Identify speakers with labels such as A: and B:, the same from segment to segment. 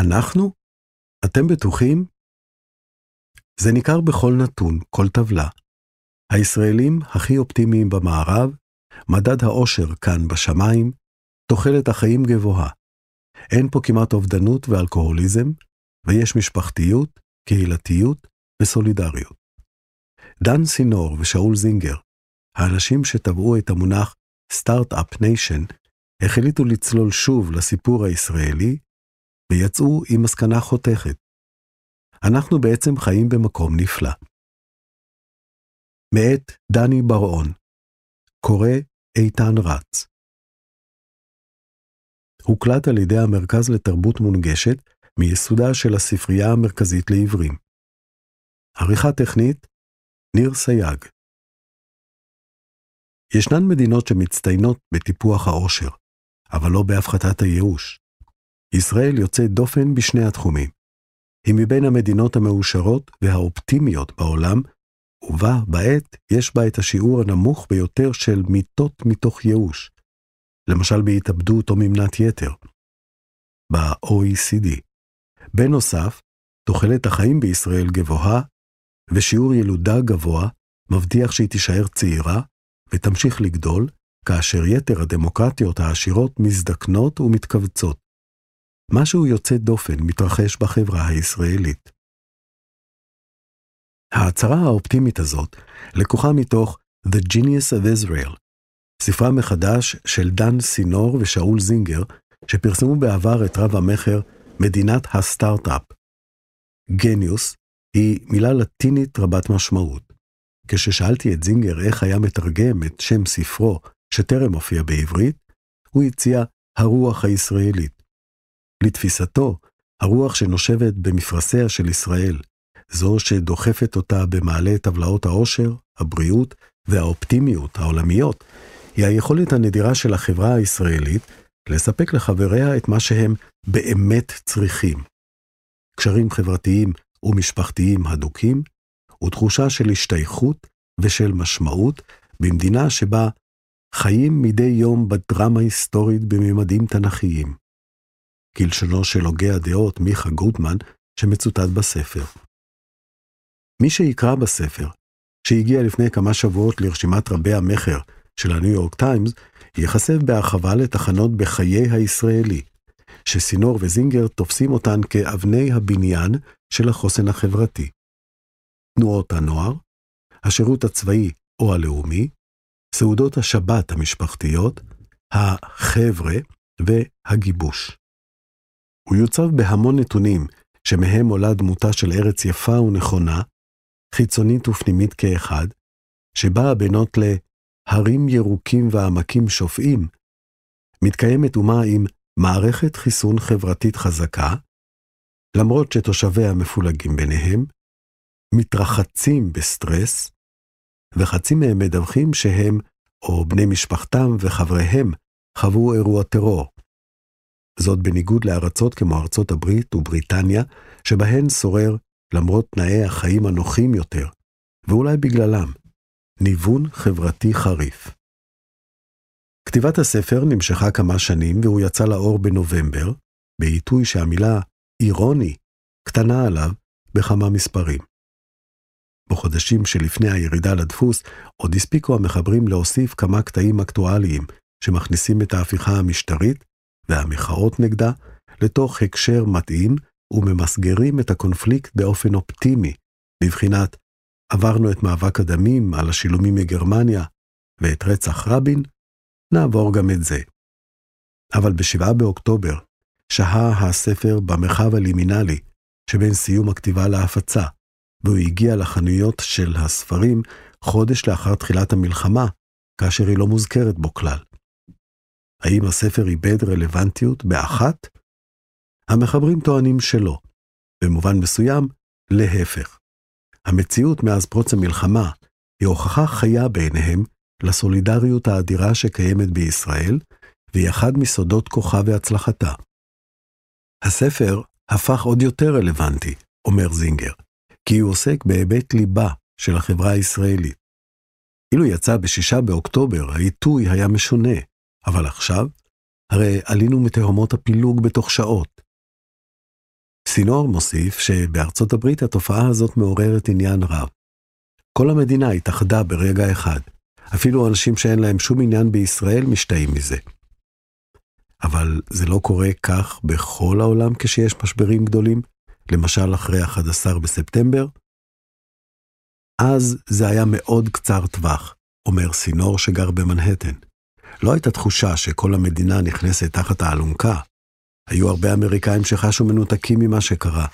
A: אנחנו? אתם בטוחים? זה ניכר בכל נתון, כל טבלה. הישראלים הכי אופטימיים במערב, מדד האושר כאן בשמיים, תוחלת החיים גבוהה. אין פה כמעט אובדנות ואלכוהוליזם, ויש משפחתיות, קהילתיות וסולידריות. דן סינור ושאול זינגר, האנשים שטבעו את המונח Start-Up Nation, החליטו לצלול שוב לסיפור הישראלי, ויצאו עם מסקנה חותכת. אנחנו בעצם חיים במקום נפלא. מאת דני בר-און, קורא איתן רץ. הוקלט על ידי המרכז לתרבות מונגשת מיסודה של הספרייה המרכזית לעברים. עריכה טכנית, ניר סייג. ישנן מדינות שמצטיינות בטיפוח העושר, אבל לא בהפחתת הייאוש. ישראל יוצאת דופן בשני התחומים. היא מבין המדינות המאושרות והאופטימיות בעולם, ובה בעת יש בה את השיעור הנמוך ביותר של מיטות מתוך ייאוש, למשל בהתאבדות או ממנת יתר. ב-OECD. בנוסף, תוחלת החיים בישראל גבוהה, ושיעור ילודה גבוה מבטיח שהיא תישאר צעירה ותמשיך לגדול, כאשר יתר הדמוקרטיות העשירות מזדקנות ומתכווצות. משהו יוצא דופן מתרחש בחברה הישראלית. ההצהרה האופטימית הזאת לקוחה מתוך The Genius of Israel, ספרה מחדש של דן סינור ושאול זינגר, שפרסמו בעבר את רב המכר מדינת הסטארט-אפ. גניוס היא מילה לטינית רבת משמעות. כששאלתי את זינגר איך היה מתרגם את שם ספרו, שטרם הופיע בעברית, הוא הציע הרוח הישראלית. לתפיסתו, הרוח שנושבת במפרשיה של ישראל, זו שדוחפת אותה במעלה טבלאות העושר, הבריאות והאופטימיות העולמיות, היא היכולת הנדירה של החברה הישראלית לספק לחבריה את מה שהם באמת צריכים. קשרים חברתיים ומשפחתיים הדוקים, ותחושה של השתייכות ושל משמעות במדינה שבה חיים מדי יום בדרמה היסטורית בממדים תנכיים. כלשונו של הוגה הדעות מיכה גוטמן, שמצוטט בספר. מי שיקרא בספר, שהגיע לפני כמה שבועות לרשימת רבי המכר של הניו יורק טיימס, ייחשף בהרחבה לתחנות בחיי הישראלי, שסינור וזינגר תופסים אותן כאבני הבניין של החוסן החברתי. תנועות הנוער, השירות הצבאי או הלאומי, סעודות השבת המשפחתיות, החבר'ה והגיבוש. הוא יוצב בהמון נתונים שמהם עולה דמותה של ארץ יפה ונכונה, חיצונית ופנימית כאחד, שבה הבינות להרים ירוקים ועמקים שופעים, מתקיימת אומה עם מערכת חיסון חברתית חזקה, למרות שתושביה מפולגים ביניהם, מתרחצים בסטרס, וחצי מהם מדווחים שהם, או בני משפחתם וחבריהם, חוו אירוע טרור. זאת בניגוד לארצות כמו ארצות הברית ובריטניה, שבהן שורר, למרות תנאי החיים הנוחים יותר, ואולי בגללם, ניוון חברתי חריף. כתיבת הספר נמשכה כמה שנים והוא יצא לאור בנובמבר, בעיתוי שהמילה אירוני קטנה עליו בכמה מספרים. בחודשים שלפני הירידה לדפוס, עוד הספיקו המחברים להוסיף כמה קטעים אקטואליים שמכניסים את ההפיכה המשטרית והמחאות נגדה לתוך הקשר מתאים וממסגרים את הקונפליקט באופן אופטימי, בבחינת עברנו את מאבק הדמים על השילומים מגרמניה ואת רצח רבין, נעבור גם את זה. אבל ב-7 באוקטובר שהה הספר במרחב הלימינלי שבין סיום הכתיבה להפצה, והוא הגיע לחנויות של הספרים חודש לאחר תחילת המלחמה, כאשר היא לא מוזכרת בו כלל. האם הספר איבד רלוונטיות באחת? המחברים טוענים שלא. במובן מסוים, להפך. המציאות מאז פרוץ המלחמה היא הוכחה חיה בעיניהם לסולידריות האדירה שקיימת בישראל, והיא אחד מסודות כוחה והצלחתה. הספר הפך עוד יותר רלוונטי, אומר זינגר, כי הוא עוסק בהיבט ליבה של החברה הישראלית. אילו יצא בשישה באוקטובר, העיתוי היה משונה, אבל עכשיו, הרי עלינו מתהומות הפילוג בתוך שעות. סינור מוסיף שבארצות הברית התופעה הזאת מעוררת עניין רב. כל המדינה התאחדה ברגע אחד. אפילו אנשים שאין להם שום עניין בישראל משתאים מזה. אבל זה לא קורה כך בכל העולם כשיש משברים גדולים, למשל אחרי 11 בספטמבר? אז זה היה מאוד קצר טווח, אומר סינור שגר במנהטן. לא הייתה תחושה שכל המדינה נכנסת תחת האלונקה. היו הרבה אמריקאים שחשו מנותקים ממה שקרה.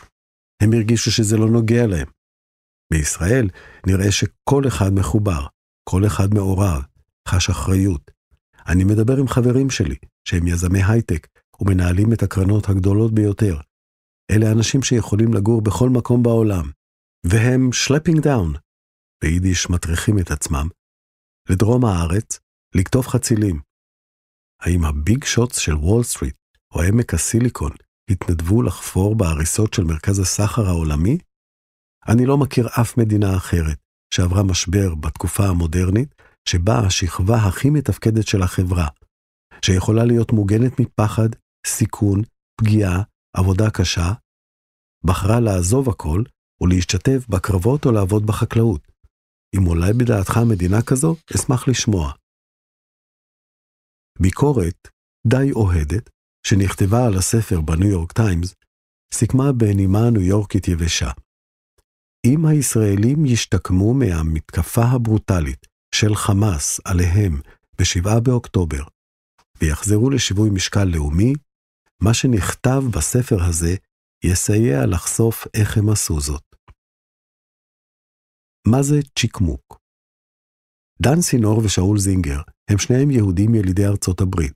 A: הם הרגישו שזה לא נוגע להם. בישראל נראה שכל אחד מחובר, כל אחד מעורב, חש אחריות. אני מדבר עם חברים שלי, שהם יזמי הייטק, ומנהלים את הקרנות הגדולות ביותר. אלה אנשים שיכולים לגור בכל מקום בעולם, והם schlepping down, ביידיש מטריחים את עצמם, לדרום הארץ, לקטוף חצילים. האם ה big shots של וול סטריט או עמק הסיליקון התנדבו לחפור בהריסות של מרכז הסחר העולמי? אני לא מכיר אף מדינה אחרת שעברה משבר בתקופה המודרנית, שבה השכבה הכי מתפקדת של החברה, שיכולה להיות מוגנת מפחד, סיכון, פגיעה, עבודה קשה, בחרה לעזוב הכל ולהשתתף בקרבות או לעבוד בחקלאות. אם אולי בדעתך מדינה כזו, אשמח לשמוע. ביקורת די אוהדת, שנכתבה על הספר בניו יורק טיימס, סיכמה בנימה ניו יורקית יבשה. אם הישראלים ישתקמו מהמתקפה הברוטלית של חמאס עליהם ב-7 באוקטובר, ויחזרו לשיווי משקל לאומי, מה שנכתב בספר הזה יסייע לחשוף איך הם עשו זאת. מה זה צ'יקמוק? דן סינור ושאול זינגר הם שניהם יהודים ילידי ארצות הברית.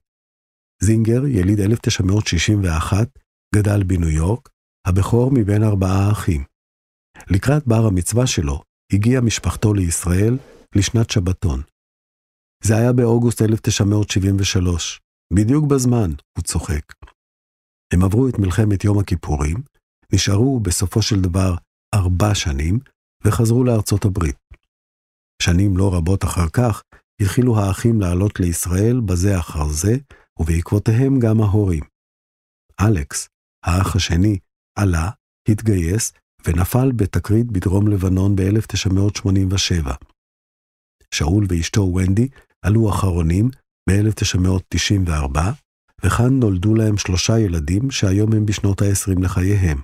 A: זינגר, יליד 1961, גדל בניו יורק, הבכור מבין ארבעה אחים. לקראת בר המצווה שלו, הגיעה משפחתו לישראל לשנת שבתון. זה היה באוגוסט 1973, בדיוק בזמן, הוא צוחק. הם עברו את מלחמת יום הכיפורים, נשארו בסופו של דבר ארבע שנים, וחזרו לארצות הברית. שנים לא רבות אחר כך, התחילו האחים לעלות לישראל בזה אחר זה, ובעקבותיהם גם ההורים. אלכס, האח השני, עלה, התגייס, ונפל בתקרית בדרום לבנון ב-1987. שאול ואשתו ונדי עלו אחרונים ב-1994, וכאן נולדו להם שלושה ילדים שהיום הם בשנות ה-20 לחייהם.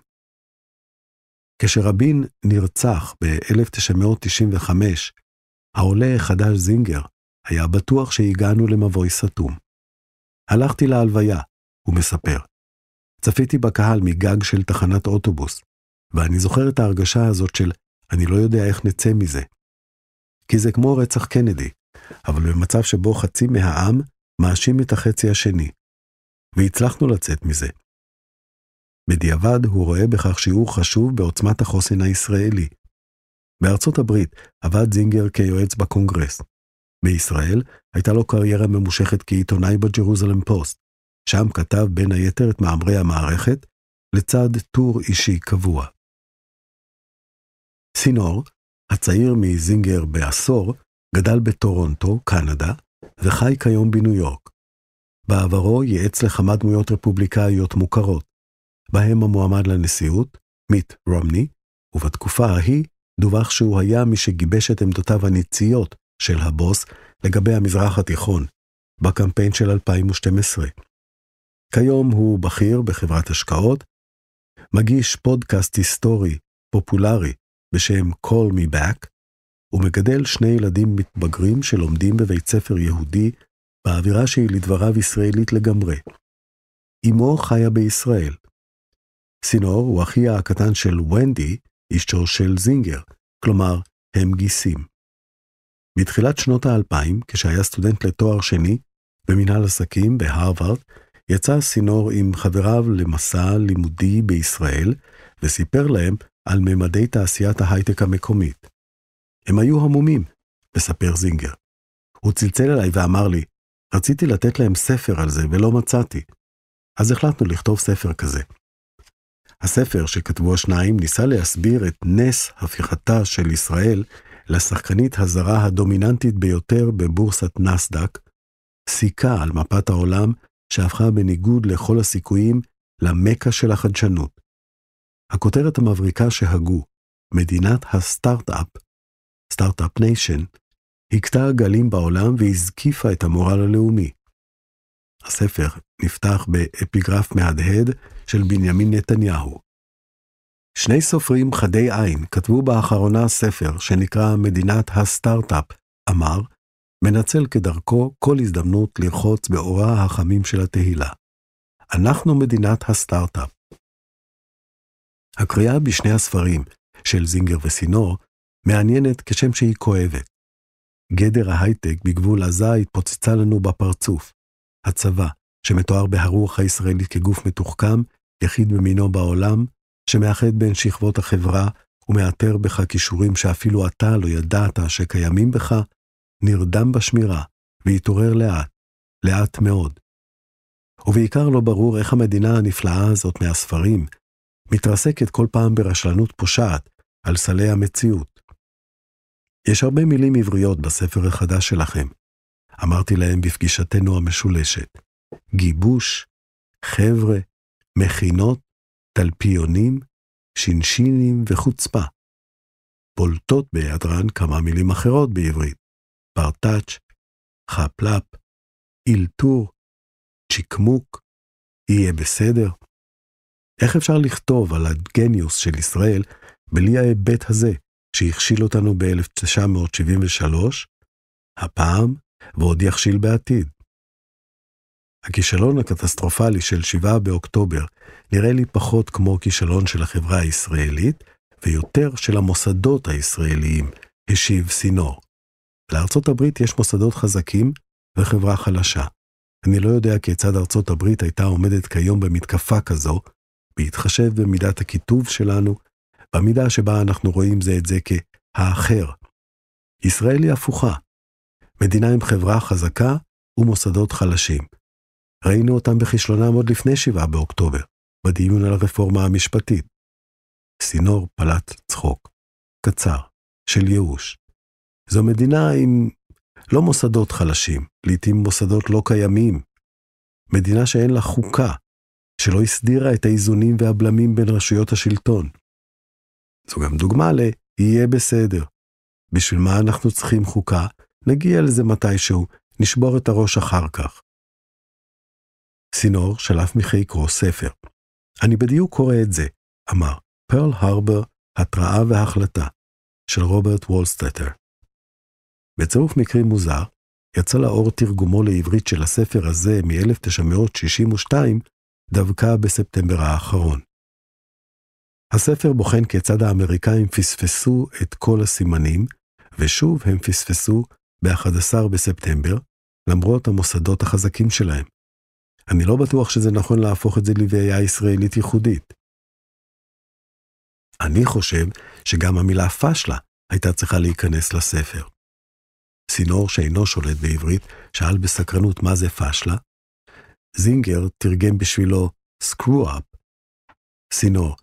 A: כשרבין נרצח ב-1995, העולה החדש זינגר היה בטוח שהגענו למבוי סתום. הלכתי להלוויה, הוא מספר. צפיתי בקהל מגג של תחנת אוטובוס, ואני זוכר את ההרגשה הזאת של אני לא יודע איך נצא מזה. כי זה כמו רצח קנדי, אבל במצב שבו חצי מהעם מאשים את החצי השני. והצלחנו לצאת מזה. בדיעבד הוא רואה בכך שיעור חשוב בעוצמת החוסן הישראלי. בארצות הברית עבד זינגר כיועץ בקונגרס. בישראל הייתה לו קריירה ממושכת כעיתונאי בג'רוזלם פוסט, שם כתב בין היתר את מאמרי המערכת, לצד טור אישי קבוע. סינור, הצעיר מזינגר בעשור, גדל בטורונטו, קנדה, וחי כיום בניו יורק. בעברו ייעץ לכמה דמויות רפובליקאיות מוכרות, בהם המועמד לנשיאות, מיט רומני, ובתקופה ההיא דווח שהוא היה מי שגיבש את עמדותיו הניציות של הבוס לגבי המזרח התיכון, בקמפיין של 2012. כיום הוא בכיר בחברת השקעות, מגיש פודקאסט היסטורי פופולרי בשם Call Me Back, ומגדל שני ילדים מתבגרים שלומדים בבית ספר יהודי באווירה שהיא לדבריו ישראלית לגמרי. אמו חיה בישראל. סינור הוא אחיה הקטן של ונדי, אשתו של זינגר, כלומר, הם גיסים. בתחילת שנות האלפיים, כשהיה סטודנט לתואר שני במנהל עסקים בהרווארד, יצא סינור עם חבריו למסע לימודי בישראל, וסיפר להם על ממדי תעשיית ההייטק המקומית. הם היו המומים, מספר זינגר. הוא צלצל אליי ואמר לי, רציתי לתת להם ספר על זה ולא מצאתי. אז החלטנו לכתוב ספר כזה. הספר שכתבו השניים ניסה להסביר את נס הפיכתה של ישראל לשחקנית הזרה הדומיננטית ביותר בבורסת נסדק, סיכה על מפת העולם שהפכה בניגוד לכל הסיכויים למכה של החדשנות. הכותרת המבריקה שהגו, מדינת הסטארט-אפ, Start-Up Nation, הכתה גלים בעולם והזקיפה את המורל הלאומי. הספר נפתח באפיגרף מהדהד של בנימין נתניהו. שני סופרים חדי עין כתבו באחרונה ספר שנקרא מדינת הסטארט-אפ, אמר, מנצל כדרכו כל הזדמנות לרחוץ באורה החמים של התהילה. אנחנו מדינת הסטארט-אפ. הקריאה בשני הספרים, של זינגר וסינור, מעניינת כשם שהיא כואבת. גדר ההייטק בגבול עזה התפוצצה לנו בפרצוף. הצבא, שמתואר בהרוח הישראלית כגוף מתוחכם, יחיד במינו בעולם, שמאחד בין שכבות החברה ומאתר בך כישורים שאפילו אתה לא ידעת שקיימים בך, נרדם בשמירה והתעורר לאט, לאט מאוד. ובעיקר לא ברור איך המדינה הנפלאה הזאת מהספרים מתרסקת כל פעם ברשלנות פושעת על סלי המציאות. יש הרבה מילים עבריות בספר החדש שלכם. אמרתי להם בפגישתנו המשולשת. גיבוש, חבר'ה, מכינות, תלפיונים, שינשינים וחוצפה. בולטות בהיעדרן כמה מילים אחרות בעברית. פרטאץ', חפלאפ, אילתור, צ'יקמוק, יהיה בסדר. איך אפשר לכתוב על הגניוס של ישראל בלי ההיבט הזה שהכשיל אותנו ב-1973, הפעם ועוד יכשיל בעתיד? הכישלון הקטסטרופלי של 7 באוקטובר נראה לי פחות כמו כישלון של החברה הישראלית, ויותר של המוסדות הישראליים, השיב סינור. לארצות הברית יש מוסדות חזקים וחברה חלשה. אני לא יודע כיצד ארצות הברית הייתה עומדת כיום במתקפה כזו, בהתחשב במידת הקיטוב שלנו, במידה שבה אנחנו רואים זה את זה כהאחר. ישראל היא הפוכה. מדינה עם חברה חזקה ומוסדות חלשים. ראינו אותם בכישלונם עוד לפני 7 באוקטובר, בדיון על הרפורמה המשפטית. סינור פלט צחוק, קצר, של ייאוש. זו מדינה עם לא מוסדות חלשים, לעתים מוסדות לא קיימים. מדינה שאין לה חוקה, שלא הסדירה את האיזונים והבלמים בין רשויות השלטון. זו גם דוגמה ל- יהיה בסדר. בשביל מה אנחנו צריכים חוקה? נגיע לזה מתישהו, נשבור את הראש אחר כך. סינור שלף מחיקרו ספר. אני בדיוק קורא את זה, אמר, פרל הרבר, התראה והחלטה, של רוברט וולסטטר. בצירוף מקרים מוזר, יצא לאור תרגומו לעברית של הספר הזה מ-1962, דווקא בספטמבר האחרון. הספר בוחן כיצד האמריקאים פספסו את כל הסימנים, ושוב הם פספסו ב-11 בספטמבר, למרות המוסדות החזקים שלהם. אני לא בטוח שזה נכון להפוך את זה לבעיה ישראלית ייחודית. אני חושב שגם המילה פשלה הייתה צריכה להיכנס לספר. סינור שאינו שולט בעברית שאל בסקרנות מה זה פשלה. זינגר תרגם בשבילו screw-up. סינור,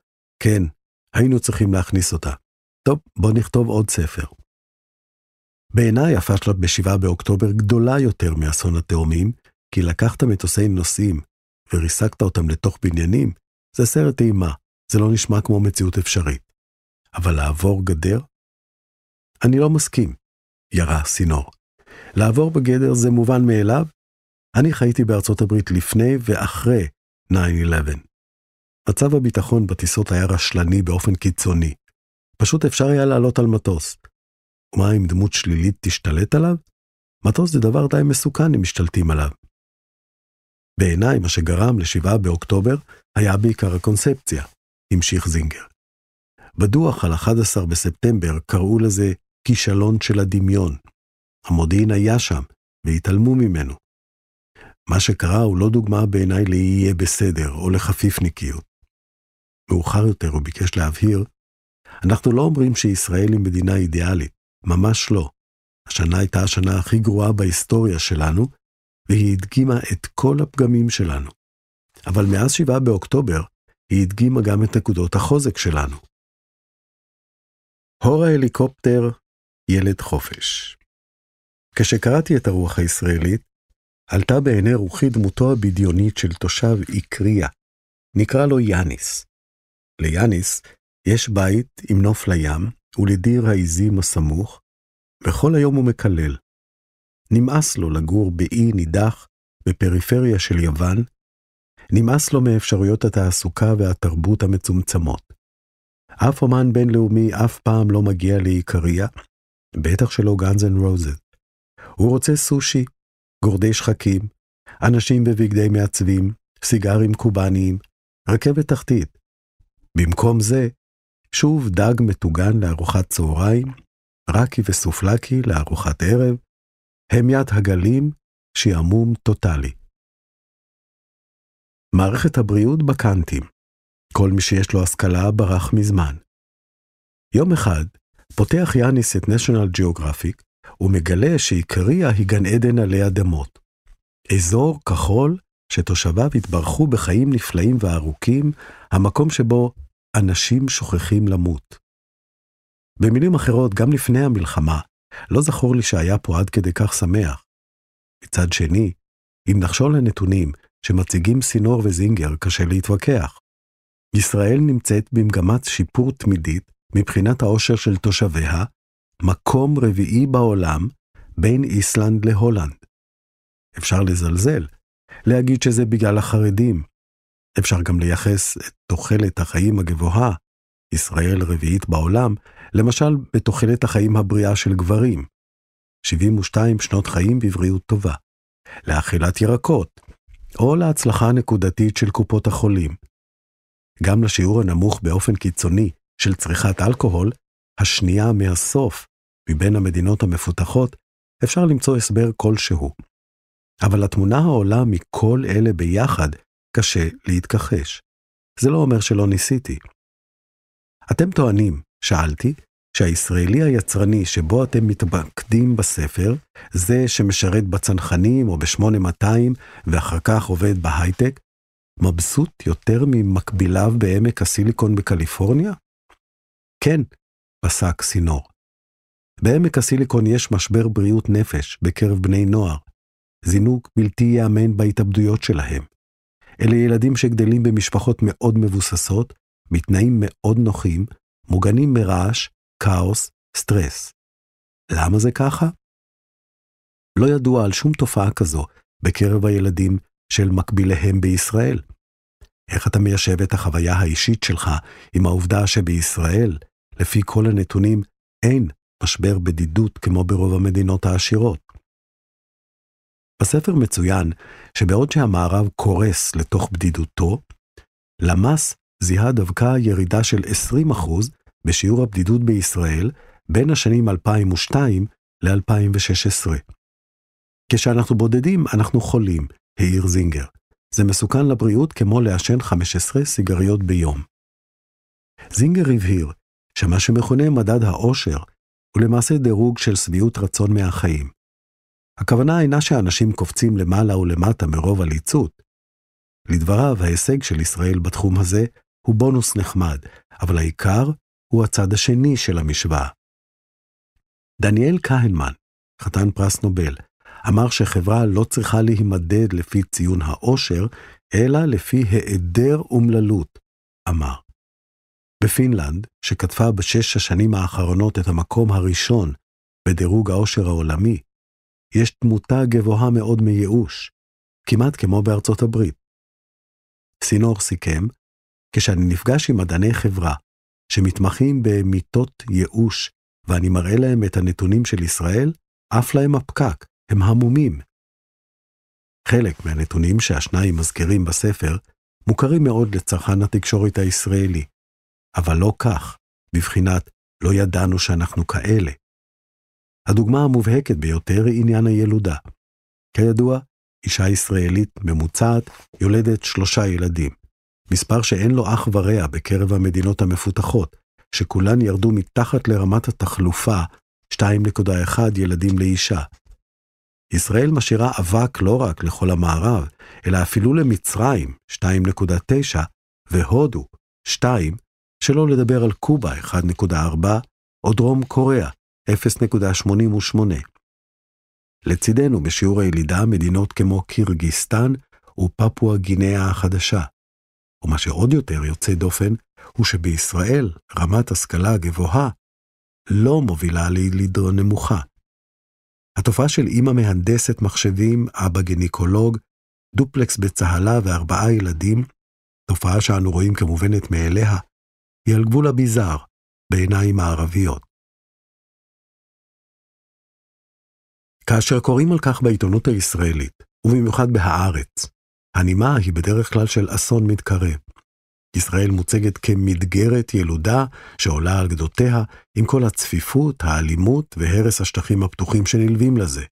A: כן, היינו צריכים להכניס אותה. טוב, בוא נכתוב עוד ספר. בעיניי הפשלה ב-7 באוקטובר גדולה יותר מאסון התאומים, כי לקחת מטוסי נוסעים וריסקת אותם לתוך בניינים, זה סרט אימה, זה לא נשמע כמו מציאות אפשרית. אבל לעבור גדר? אני לא מסכים, ירה סינור. לעבור בגדר זה מובן מאליו? אני חייתי בארצות הברית לפני ואחרי 9-11. מצב הביטחון בטיסות היה רשלני באופן קיצוני. פשוט אפשר היה לעלות על מטוס. ומה אם דמות שלילית תשתלט עליו? מטוס זה דבר די מסוכן אם משתלטים עליו. בעיניי מה שגרם ל-7 באוקטובר היה בעיקר הקונספציה, המשיך זינגר. בדוח על 11 בספטמבר קראו לזה כישלון של הדמיון. המודיעין היה שם, והתעלמו ממנו. מה שקרה הוא לא דוגמה בעיניי ל"יהיה בסדר" או לחפיפניקיות. מאוחר יותר הוא ביקש להבהיר, אנחנו לא אומרים שישראל היא מדינה אידיאלית, ממש לא. השנה הייתה השנה הכי גרועה בהיסטוריה שלנו, והיא הדגימה את כל הפגמים שלנו. אבל מאז 7 באוקטובר, היא הדגימה גם את נקודות החוזק שלנו. הור ההליקופטר, ילד חופש. כשקראתי את הרוח הישראלית, עלתה בעיני רוחי דמותו הבדיונית של תושב איקריה, נקרא לו יאניס. ליאניס יש בית עם נוף לים ולדיר העיזים הסמוך, וכל היום הוא מקלל. נמאס לו לגור באי נידח בפריפריה של יוון, נמאס לו מאפשרויות התעסוקה והתרבות המצומצמות. אף אומן בינלאומי אף פעם לא מגיע לעיקריה, בטח שלא Guns and Roses. הוא רוצה סושי, גורדי שחקים, אנשים בבגדי מעצבים, סיגרים קובאניים, רכבת תחתית. במקום זה, שוב דג מטוגן לארוחת צהריים, רקי וסובלקי לארוחת ערב, המיית הגלים, שעמום טוטאלי. מערכת הבריאות בקאנטים. כל מי שיש לו השכלה ברח מזמן. יום אחד פותח יאניס את national geographic ומגלה שעיקריה היא גן עדן עלי אדמות. אזור כחול שתושביו התברכו בחיים נפלאים וארוכים, המקום שבו אנשים שוכחים למות. במילים אחרות, גם לפני המלחמה, לא זכור לי שהיה פה עד כדי כך שמח. מצד שני, אם נחשול לנתונים שמציגים סינור וזינגר, קשה להתווכח. ישראל נמצאת במגמת שיפור תמידית מבחינת העושר של תושביה, מקום רביעי בעולם בין איסלנד להולנד. אפשר לזלזל, להגיד שזה בגלל החרדים. אפשר גם לייחס את תוחלת החיים הגבוהה, ישראל רביעית בעולם, למשל בתוחלת החיים הבריאה של גברים. 72 שנות חיים בבריאות טובה. לאכילת ירקות, או להצלחה הנקודתית של קופות החולים. גם לשיעור הנמוך באופן קיצוני של צריכת אלכוהול, השנייה מהסוף מבין המדינות המפותחות, אפשר למצוא הסבר כלשהו. אבל התמונה העולה מכל אלה ביחד קשה להתכחש. זה לא אומר שלא ניסיתי. אתם טוענים, שאלתי, שהישראלי היצרני שבו אתם מתמקדים בספר, זה שמשרת בצנחנים או ב-8200 ואחר כך עובד בהייטק, מבסוט יותר ממקביליו בעמק הסיליקון בקליפורניה? כן, פסק סינור. בעמק הסיליקון יש משבר בריאות נפש בקרב בני נוער, זינוק בלתי ייאמן בהתאבדויות שלהם. אלה ילדים שגדלים במשפחות מאוד מבוססות, בתנאים מאוד נוחים, מוגנים מרעש, כאוס, סטרס. למה זה ככה? לא ידוע על שום תופעה כזו בקרב הילדים של מקביליהם בישראל. איך אתה מיישב את החוויה האישית שלך עם העובדה שבישראל, לפי כל הנתונים, אין משבר בדידות כמו ברוב המדינות העשירות? בספר מצוין שבעוד שהמערב קורס לתוך בדידותו, למ"ס זיהה דווקא ירידה של 20% בשיעור הבדידות בישראל בין השנים 2002 ל-2016. כשאנחנו בודדים, אנחנו חולים, העיר זינגר. זה מסוכן לבריאות כמו לעשן 15 סיגריות ביום. זינגר הבהיר שמה שמכונה מדד האושר הוא למעשה דירוג של שביעות רצון מהחיים. הכוונה אינה שאנשים קופצים למעלה ולמטה מרוב עליצות. לדבריו, ההישג של ישראל בתחום הזה הוא בונוס נחמד, אבל העיקר הוא הצד השני של המשוואה. דניאל כהנמן, חתן פרס נובל, אמר שחברה לא צריכה להימדד לפי ציון העושר, אלא לפי היעדר אומללות, אמר. בפינלנד, שכתבה בשש השנים האחרונות את המקום הראשון בדירוג העושר העולמי, יש תמותה גבוהה מאוד מייאוש, כמעט כמו בארצות הברית. סינור סיכם, כשאני נפגש עם מדעני חברה שמתמחים במיטות ייאוש, ואני מראה להם את הנתונים של ישראל, עף להם הפקק, הם המומים. חלק מהנתונים שהשניים מזכירים בספר מוכרים מאוד לצרכן התקשורת הישראלי, אבל לא כך, בבחינת לא ידענו שאנחנו כאלה. הדוגמה המובהקת ביותר היא עניין הילודה. כידוע, אישה ישראלית ממוצעת יולדת שלושה ילדים, מספר שאין לו אח ורע בקרב המדינות המפותחות, שכולן ירדו מתחת לרמת התחלופה 2.1 ילדים לאישה. ישראל משאירה אבק לא רק לכל המערב, אלא אפילו למצרים 2.9 והודו 2, שלא לדבר על קובה 1.4 או דרום קוריאה 0.88. לצידנו בשיעור הילידה מדינות כמו קירגיסטן ופפואה גינאה החדשה. ומה שעוד יותר יוצא דופן, הוא שבישראל רמת השכלה גבוהה לא מובילה לילידו נמוכה. התופעה של אימא מהנדסת מחשבים, אבא גניקולוג, דופלקס בצהלה וארבעה ילדים, תופעה שאנו רואים כמובנת מאליה, היא על גבול הביזאר בעיניים הערביות. כאשר קוראים על כך בעיתונות הישראלית, ובמיוחד בהארץ, הנימה היא בדרך כלל של אסון מתקרב. ישראל מוצגת כמדגרת ילודה שעולה על גדותיה עם כל הצפיפות, האלימות והרס השטחים הפתוחים שנלווים לזה.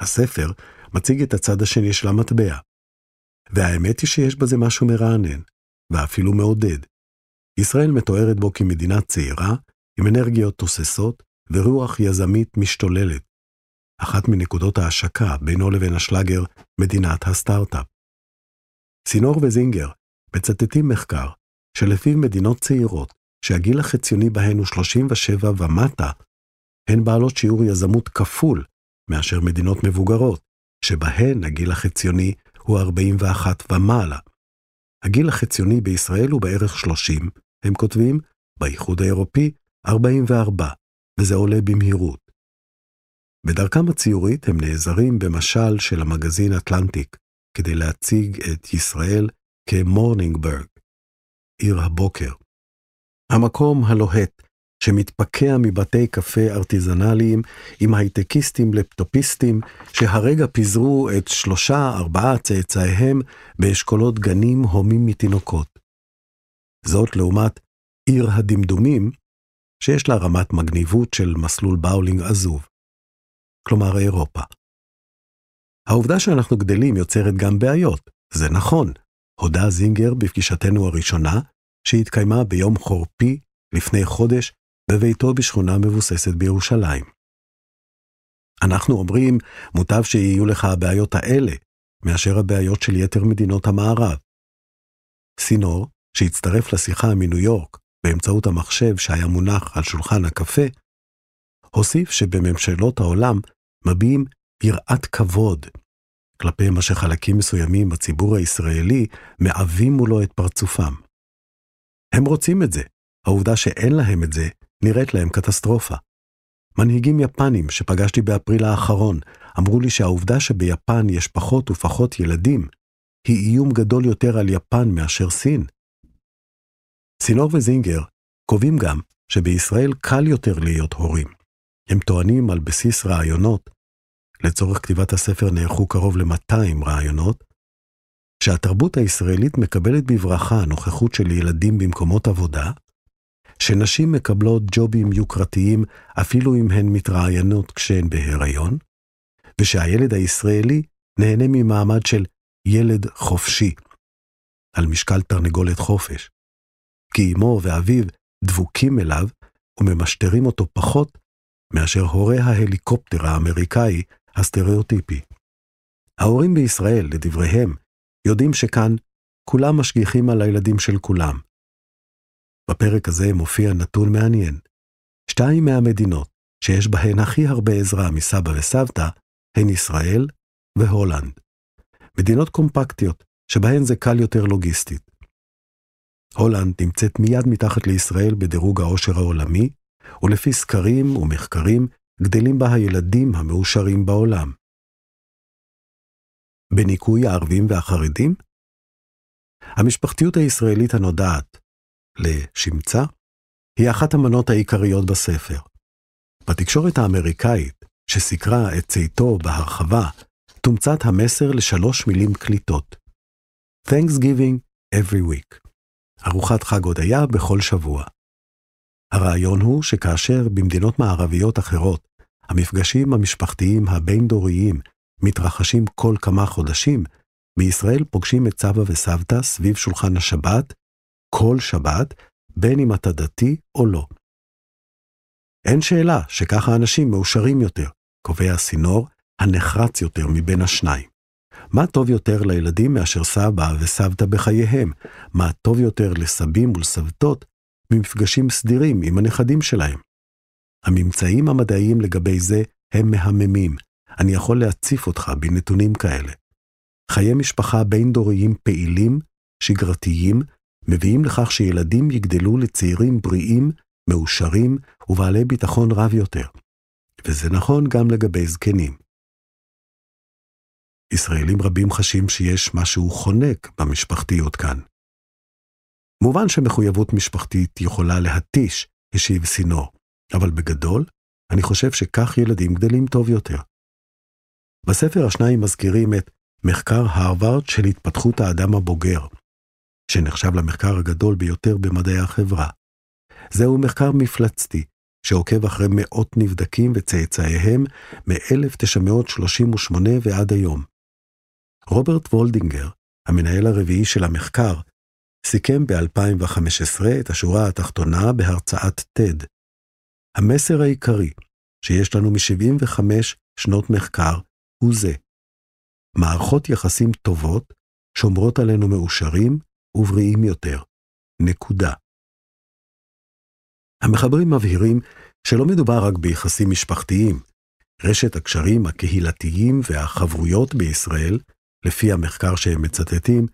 A: הספר מציג את הצד השני של המטבע. והאמת היא שיש בזה משהו מרענן, ואפילו מעודד. ישראל מתוארת בו כמדינה צעירה, עם אנרגיות תוססות ורוח יזמית משתוללת. אחת מנקודות ההשקה בינו לבין השלאגר, מדינת הסטארט-אפ. סינור וזינגר מצטטים מחקר שלפיו מדינות צעירות, שהגיל החציוני בהן הוא 37 ומטה, הן בעלות שיעור יזמות כפול מאשר מדינות מבוגרות, שבהן הגיל החציוני הוא 41 ומעלה. הגיל החציוני בישראל הוא בערך 30, הם כותבים, באיחוד האירופי 44, וזה עולה במהירות. בדרכם הציורית הם נעזרים במשל של המגזין אטלנטיק, כדי להציג את ישראל כמורנינגברג, עיר הבוקר. המקום הלוהט, שמתפקע מבתי קפה ארטיזנליים עם הייטקיסטים לפטופיסטים, שהרגע פיזרו את שלושה ארבעה צאצאיהם באשכולות גנים הומים מתינוקות. זאת לעומת עיר הדמדומים, שיש לה רמת מגניבות של מסלול באולינג עזוב. כלומר אירופה. העובדה שאנחנו גדלים יוצרת גם בעיות, זה נכון. הודה זינגר בפגישתנו הראשונה, שהתקיימה ביום חורפי לפני חודש בביתו בשכונה מבוססת בירושלים. אנחנו אומרים, מוטב שיהיו לך הבעיות האלה, מאשר הבעיות של יתר מדינות המערב. סינור, שהצטרף לשיחה מניו יורק באמצעות המחשב שהיה מונח על שולחן הקפה, הוסיף שבממשלות העולם מביעים יראת כבוד כלפי מה שחלקים מסוימים בציבור הישראלי מעווים מולו את פרצופם. הם רוצים את זה, העובדה שאין להם את זה נראית להם קטסטרופה. מנהיגים יפנים שפגשתי באפריל האחרון אמרו לי שהעובדה שביפן יש פחות ופחות ילדים היא איום גדול יותר על יפן מאשר סין. סינור וזינגר קובעים גם שבישראל קל יותר להיות הורים. הם טוענים על בסיס רעיונות לצורך כתיבת הספר נערכו קרוב ל-200 רעיונות, שהתרבות הישראלית מקבלת בברכה נוכחות של ילדים במקומות עבודה, שנשים מקבלות ג'ובים יוקרתיים אפילו אם הן מתראיינות כשהן בהיריון, ושהילד הישראלי נהנה ממעמד של ילד חופשי, על משקל תרנגולת חופש, כי אמו ואביו דבוקים אליו וממשטרים אותו פחות מאשר הורי ההליקופטר האמריקאי הסטריאוטיפי. ההורים בישראל, לדבריהם, יודעים שכאן כולם משגיחים על הילדים של כולם. בפרק הזה מופיע נתון מעניין. שתיים מהמדינות שיש בהן הכי הרבה עזרה מסבא וסבתא הן ישראל והולנד. מדינות קומפקטיות, שבהן זה קל יותר לוגיסטית. הולנד נמצאת מיד מתחת לישראל בדירוג העושר העולמי, ולפי סקרים ומחקרים גדלים בה הילדים המאושרים בעולם. בניקוי הערבים והחרדים? המשפחתיות הישראלית הנודעת לשמצה היא אחת המנות העיקריות בספר. בתקשורת האמריקאית, שסיקרה את צאתו בהרחבה, תומצת המסר לשלוש מילים קליטות. Thanksgiving every week. ארוחת חג הודיה בכל שבוע. הרעיון הוא שכאשר במדינות מערביות אחרות המפגשים המשפחתיים הבין-דוריים מתרחשים כל כמה חודשים, בישראל פוגשים את סבא וסבתא סביב שולחן השבת, כל שבת, בין אם אתה דתי או לא. אין שאלה שככה אנשים מאושרים יותר, קובע הסינור הנחרץ יותר מבין השניים. מה טוב יותר לילדים מאשר סבא וסבתא בחייהם? מה טוב יותר לסבים ולסבתות ממפגשים סדירים עם הנכדים שלהם. הממצאים המדעיים לגבי זה הם מהממים. אני יכול להציף אותך בנתונים כאלה. חיי משפחה בין-דוריים פעילים, שגרתיים, מביאים לכך שילדים יגדלו לצעירים בריאים, מאושרים ובעלי ביטחון רב יותר. וזה נכון גם לגבי זקנים. ישראלים רבים חשים שיש משהו חונק במשפחתיות כאן. מובן שמחויבות משפחתית יכולה להתיש, השיב סינור, אבל בגדול, אני חושב שכך ילדים גדלים טוב יותר. בספר השניים מזכירים את מחקר הרווארד של התפתחות האדם הבוגר, שנחשב למחקר הגדול ביותר במדעי החברה. זהו מחקר מפלצתי, שעוקב אחרי מאות נבדקים וצאצאיהם מ-1938 ועד היום. רוברט וולדינגר, המנהל הרביעי של המחקר, סיכם ב-2015 את השורה התחתונה בהרצאת TED. המסר העיקרי שיש לנו מ-75 שנות מחקר הוא זה: מערכות יחסים טובות שומרות עלינו מאושרים ובריאים יותר. נקודה. המחברים מבהירים שלא מדובר רק ביחסים משפחתיים. רשת הקשרים הקהילתיים והחברויות בישראל, לפי המחקר שהם מצטטים,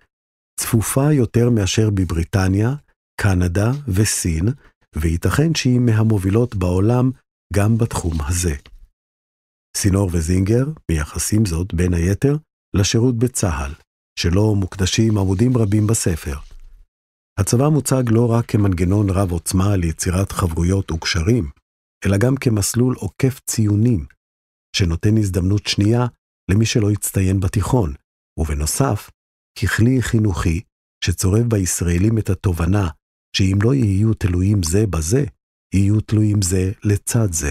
A: צפופה יותר מאשר בבריטניה, קנדה וסין, וייתכן שהיא מהמובילות בעולם גם בתחום הזה. סינור וזינגר מייחסים זאת, בין היתר, לשירות בצה"ל, שלו מוקדשים עמודים רבים בספר. הצבא מוצג לא רק כמנגנון רב עוצמה ליצירת חברויות וקשרים, אלא גם כמסלול עוקף ציונים, שנותן הזדמנות שנייה למי שלא הצטיין בתיכון, ובנוסף, ככלי חינוכי שצורב בישראלים את התובנה שאם לא יהיו תלויים זה בזה, יהיו תלויים זה לצד זה.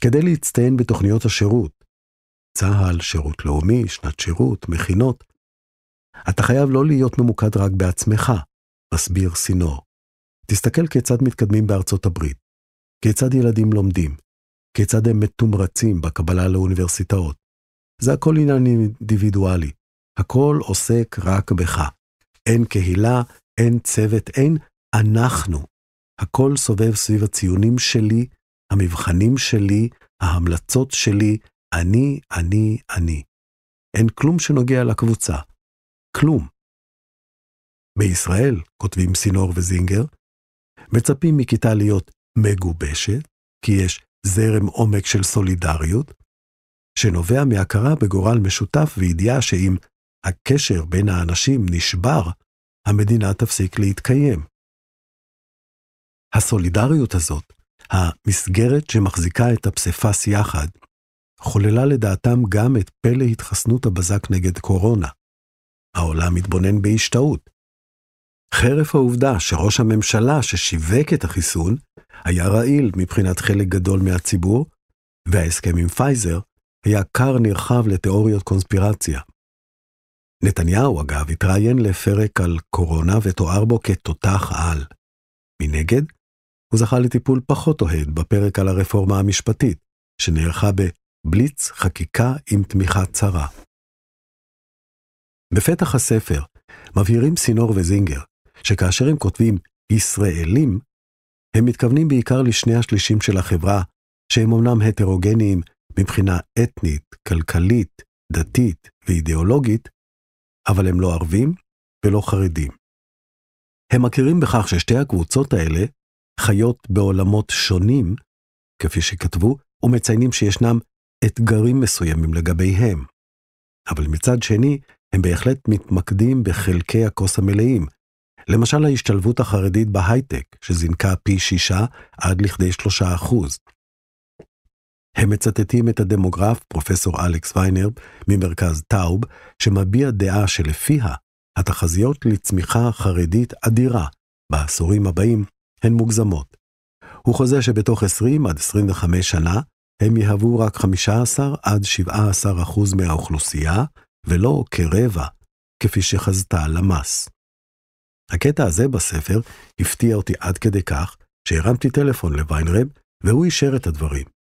A: כדי להצטיין בתוכניות השירות, צה"ל, שירות לאומי, שנת שירות, מכינות, אתה חייב לא להיות ממוקד רק בעצמך, מסביר סינור. תסתכל כיצד מתקדמים בארצות הברית, כיצד ילדים לומדים, כיצד הם מתומרצים בקבלה לאוניברסיטאות. זה הכל עניין אינדיבידואלי, הכל עוסק רק בך. אין קהילה, אין צוות, אין אנחנו. הכל סובב סביב הציונים שלי, המבחנים שלי, ההמלצות שלי, אני, אני, אני. אין כלום שנוגע לקבוצה. כלום. בישראל, כותבים סינור וזינגר, מצפים מכיתה להיות מגובשת, כי יש זרם עומק של סולידריות, שנובע מהכרה בגורל משותף וידיעה שאם הקשר בין האנשים נשבר, המדינה תפסיק להתקיים. הסולידריות הזאת, המסגרת שמחזיקה את הפסיפס יחד, חוללה לדעתם גם את פלא התחסנות הבזק נגד קורונה. העולם מתבונן בהשתאות. חרף העובדה שראש הממשלה ששיווק את החיסון היה רעיל מבחינת חלק גדול מהציבור, וההסכם עם פייזר היה כר נרחב לתיאוריות קונספירציה. נתניהו, אגב, התראיין לפרק על קורונה ותואר בו כתותח על. מנגד, הוא זכה לטיפול פחות אוהד בפרק על הרפורמה המשפטית, שנערכה בבליץ חקיקה עם תמיכה צרה. בפתח הספר מבהירים סינור וזינגר שכאשר הם כותבים ישראלים, הם מתכוונים בעיקר לשני השלישים של החברה, שהם אמנם הטרוגניים מבחינה אתנית, כלכלית, דתית ואידיאולוגית, אבל הם לא ערבים ולא חרדים. הם מכירים בכך ששתי הקבוצות האלה חיות בעולמות שונים, כפי שכתבו, ומציינים שישנם אתגרים מסוימים לגביהם. אבל מצד שני, הם בהחלט מתמקדים בחלקי הכוס המלאים. למשל ההשתלבות החרדית בהייטק, שזינקה פי שישה עד לכדי שלושה אחוז. הם מצטטים את הדמוגרף, פרופסור אלכס ויינר, ממרכז טאוב, שמביע דעה שלפיה התחזיות לצמיחה חרדית אדירה בעשורים הבאים הן מוגזמות. הוא חוזה שבתוך 20 עד 25 שנה הם יהוו רק 15 עד 17 אחוז מהאוכלוסייה, ולא כרבע, כפי שחזתה למ"ס. הקטע הזה בספר הפתיע אותי עד כדי כך שהרמתי טלפון לוויינרב, והוא אישר את הדברים.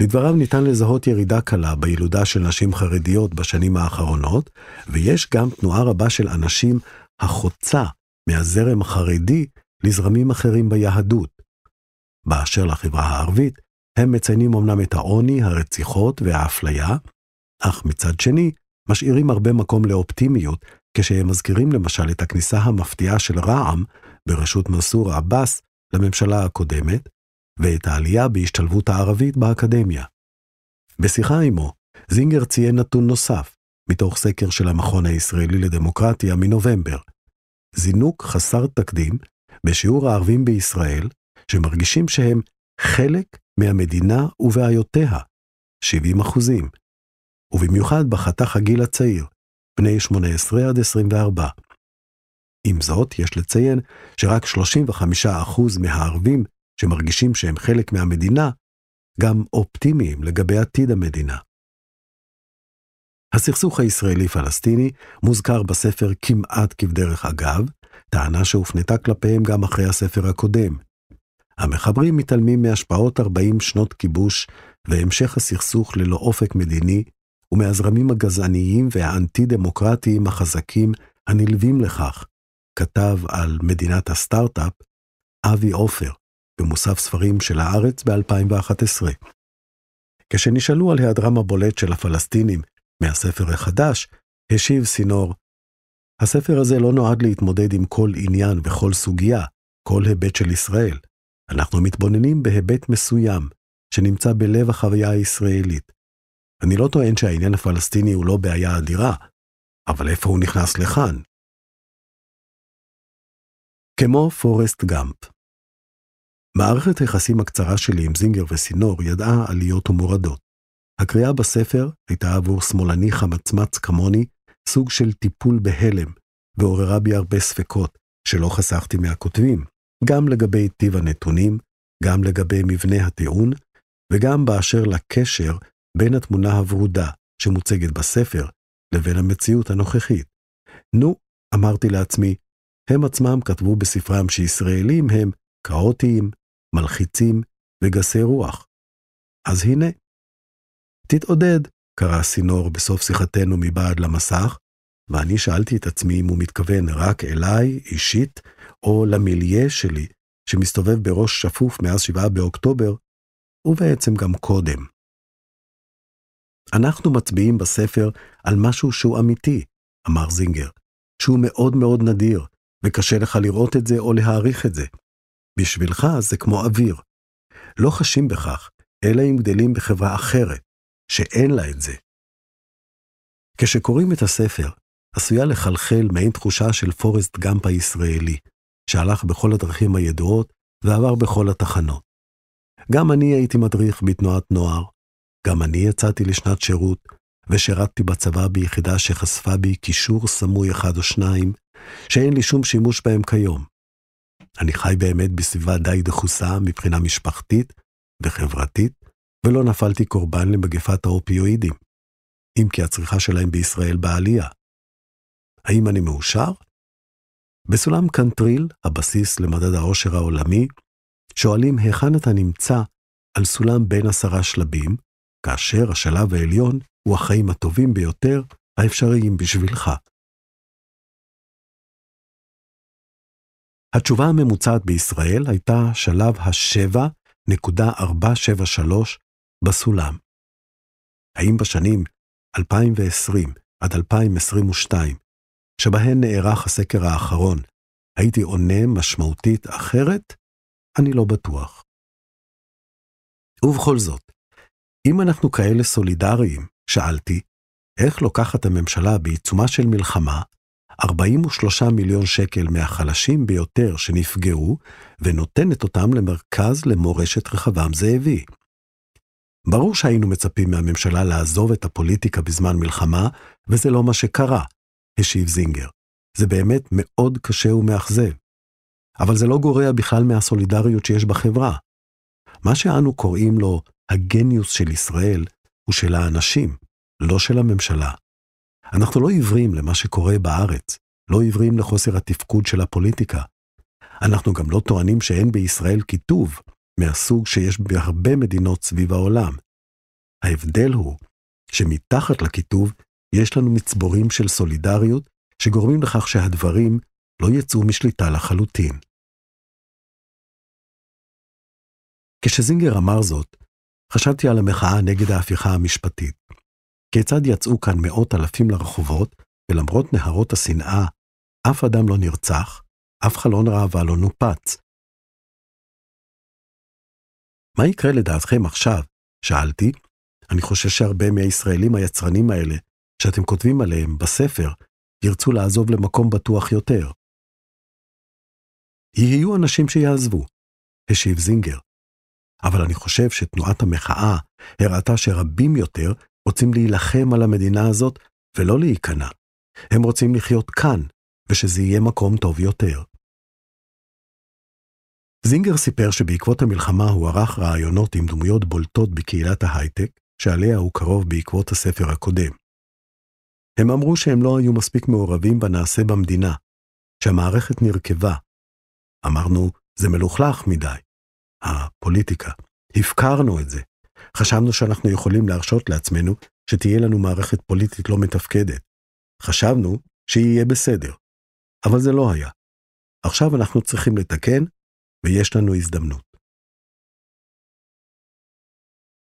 A: לדבריו ניתן לזהות ירידה קלה בילודה של נשים חרדיות בשנים האחרונות, ויש גם תנועה רבה של אנשים החוצה מהזרם החרדי לזרמים אחרים ביהדות. באשר לחברה הערבית, הם מציינים אמנם את העוני, הרציחות והאפליה, אך מצד שני, משאירים הרבה מקום לאופטימיות, כשהם מזכירים למשל את הכניסה המפתיעה של רע"מ בראשות מנסור עבאס לממשלה הקודמת, ואת העלייה בהשתלבות הערבית באקדמיה. בשיחה עמו, זינגר ציין נתון נוסף, מתוך סקר של המכון הישראלי לדמוקרטיה מנובמבר. זינוק חסר תקדים בשיעור הערבים בישראל, שמרגישים שהם חלק מהמדינה ובעיותיה, 70 אחוזים, ובמיוחד בחתך הגיל הצעיר, בני 18 עד 24. עם זאת, יש לציין שרק 35% מהערבים שמרגישים שהם חלק מהמדינה, גם אופטימיים לגבי עתיד המדינה. הסכסוך הישראלי-פלסטיני מוזכר בספר כמעט כבדרך אגב, טענה שהופנתה כלפיהם גם אחרי הספר הקודם. המחברים מתעלמים מהשפעות 40 שנות כיבוש והמשך הסכסוך ללא אופק מדיני, ומהזרמים הגזעניים והאנטי-דמוקרטיים החזקים הנלווים לכך, כתב על מדינת הסטארט-אפ אבי עופר, במוסף ספרים של הארץ ב-2011. כשנשאלו על היעדרם הבולט של הפלסטינים מהספר החדש, השיב סינור, הספר הזה לא נועד להתמודד עם כל עניין וכל סוגיה, כל היבט של ישראל. אנחנו מתבוננים בהיבט מסוים, שנמצא בלב החוויה הישראלית. אני לא טוען שהעניין הפלסטיני הוא לא בעיה אדירה, אבל איפה הוא נכנס לכאן? כמו פורסט גאמפ. מערכת היחסים הקצרה שלי עם זינגר וסינור ידעה עליות ומורדות. הקריאה בספר הייתה עבור שמאלני חמצמץ כמוני סוג של טיפול בהלם, ועוררה בי הרבה ספקות, שלא חסכתי מהכותבים, גם לגבי טיב הנתונים, גם לגבי מבנה הטיעון, וגם באשר לקשר בין התמונה הוורודה שמוצגת בספר לבין המציאות הנוכחית. נו, אמרתי לעצמי, הם עצמם כתבו בספרם שישראלים הם כאוטיים, מלחיצים וגסי רוח. אז הנה. תתעודד, קרא סינור בסוף שיחתנו מבעד למסך, ואני שאלתי את עצמי אם הוא מתכוון רק אליי, אישית, או למיליה שלי, שמסתובב בראש שפוף מאז 7 באוקטובר, ובעצם גם קודם. אנחנו מצביעים בספר על משהו שהוא אמיתי, אמר זינגר, שהוא מאוד מאוד נדיר, וקשה לך לראות את זה או להעריך את זה. בשבילך זה כמו אוויר. לא חשים בכך, אלא אם גדלים בחברה אחרת, שאין לה את זה. כשקוראים את הספר, עשויה לחלחל מעין תחושה של פורסט גאמפ הישראלי, שהלך בכל הדרכים הידועות ועבר בכל התחנות. גם אני הייתי מדריך בתנועת נוער, גם אני יצאתי לשנת שירות, ושירתתי בצבא ביחידה שחשפה בי קישור סמוי אחד או שניים, שאין לי שום שימוש בהם כיום. אני חי באמת בסביבה די דחוסה מבחינה משפחתית וחברתית, ולא נפלתי קורבן למגפת האופיואידים, אם כי הצריכה שלהם בישראל בעלייה. האם אני מאושר? בסולם קנטריל, הבסיס למדד העושר העולמי, שואלים היכן אתה נמצא על סולם בין עשרה שלבים, כאשר השלב העליון הוא החיים הטובים ביותר האפשריים בשבילך. התשובה הממוצעת בישראל הייתה שלב ה-7.473 בסולם. האם בשנים 2020 עד 2022, שבהן נערך הסקר האחרון, הייתי עונה משמעותית אחרת? אני לא בטוח. ובכל זאת, אם אנחנו כאלה סולידריים, שאלתי, איך לוקחת הממשלה בעיצומה של מלחמה 43 מיליון שקל מהחלשים ביותר שנפגעו, ונותנת אותם למרכז למורשת רחבעם זאבי. ברור שהיינו מצפים מהממשלה לעזוב את הפוליטיקה בזמן מלחמה, וזה לא מה שקרה, השיב זינגר. זה באמת מאוד קשה ומאכזב. אבל זה לא גורע בכלל מהסולידריות שיש בחברה. מה שאנו קוראים לו הגניוס של ישראל הוא של האנשים, לא של הממשלה. אנחנו לא עיוורים למה שקורה בארץ, לא עיוורים לחוסר התפקוד של הפוליטיקה. אנחנו גם לא טוענים שאין בישראל קיטוב, מהסוג שיש בהרבה מדינות סביב העולם. ההבדל הוא שמתחת לקיטוב יש לנו מצבורים של סולידריות שגורמים לכך שהדברים לא יצאו משליטה לחלוטין. כשזינגר אמר זאת, חשבתי על המחאה נגד ההפיכה המשפטית. כיצד יצאו כאן מאות אלפים לרחובות ולמרות נהרות השנאה, אף אדם לא נרצח, אף חלון ראווה לא נופץ. מה יקרה לדעתכם עכשיו? שאלתי. אני חושש שהרבה מהישראלים היצרנים האלה, שאתם כותבים עליהם בספר, ירצו לעזוב למקום בטוח יותר. יהיו אנשים שיעזבו, השיב זינגר. אבל אני חושב שתנועת המחאה הראתה שרבים יותר רוצים להילחם על המדינה הזאת ולא להיכנע. הם רוצים לחיות כאן, ושזה יהיה מקום טוב יותר. זינגר סיפר שבעקבות המלחמה הוא ערך רעיונות עם דמויות בולטות בקהילת ההייטק, שעליה הוא קרוב בעקבות הספר הקודם. הם אמרו שהם לא היו מספיק מעורבים בנעשה במדינה, שהמערכת נרקבה. אמרנו, זה מלוכלך מדי. הפוליטיקה. הפקרנו את זה. חשבנו שאנחנו יכולים להרשות לעצמנו שתהיה לנו מערכת פוליטית לא מתפקדת. חשבנו שיהיה בסדר. אבל זה לא היה. עכשיו אנחנו צריכים לתקן, ויש לנו הזדמנות.